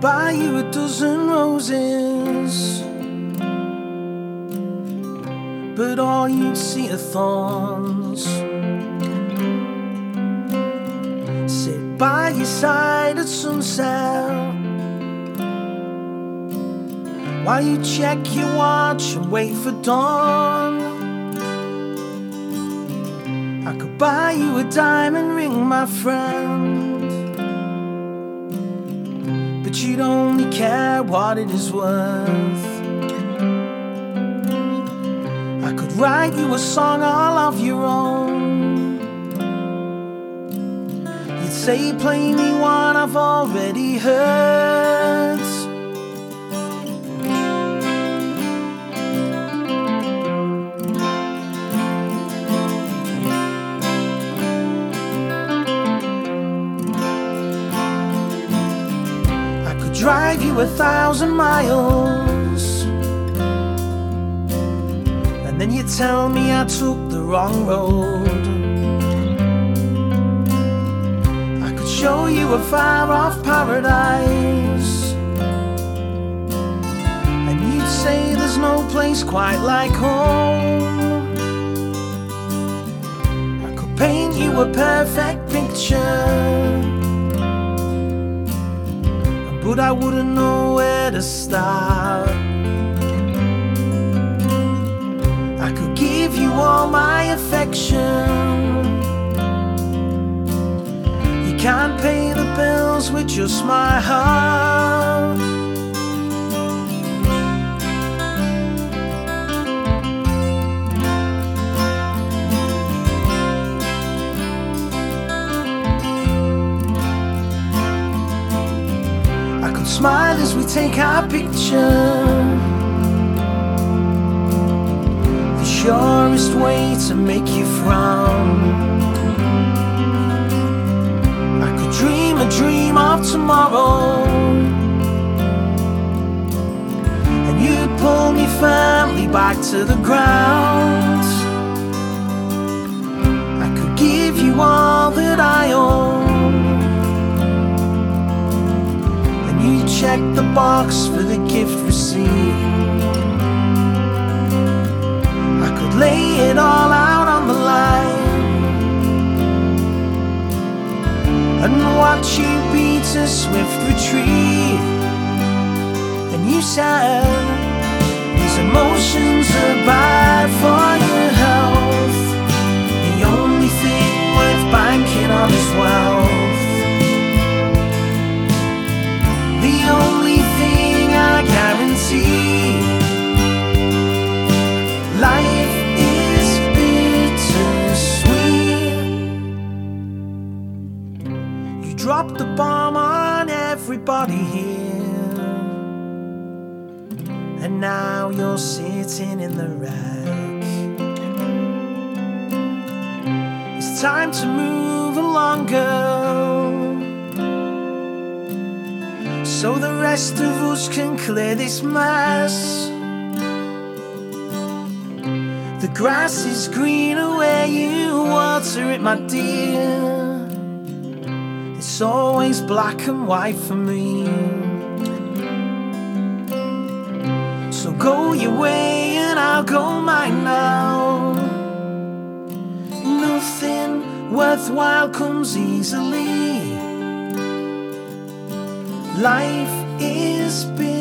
buy you a dozen roses, but all you'd see are thorns. Sit by your side at sunset while you check your watch and wait for dawn. I could buy you a diamond ring, my friend you'd only care what it is worth. I could write you a song all of your own. You'd say, Play me one I've already heard. Drive you a thousand miles. And then you tell me I took the wrong road. I could show you a far off paradise. And you'd say there's no place quite like home. I could paint you a perfect picture but I wouldn't know where to start. I could give you all my affection. You can't pay the bills with just my heart. Smile as we take our picture. The surest way to make you frown. I could dream a dream of tomorrow. And you'd pull me firmly back to the ground. Check the box for the gift received. I could lay it all out on the line and watch you beat a swift retreat. And you said these emotions are bad for your health. The only thing worth banking on is wealth. The bomb on everybody here, and now you're sitting in the rack. It's time to move along, girl so the rest of us can clear this mess. The grass is greener where you water it, my dear. It's always black and white for me. So go your way and I'll go mine now. Nothing worthwhile comes easily. Life is big.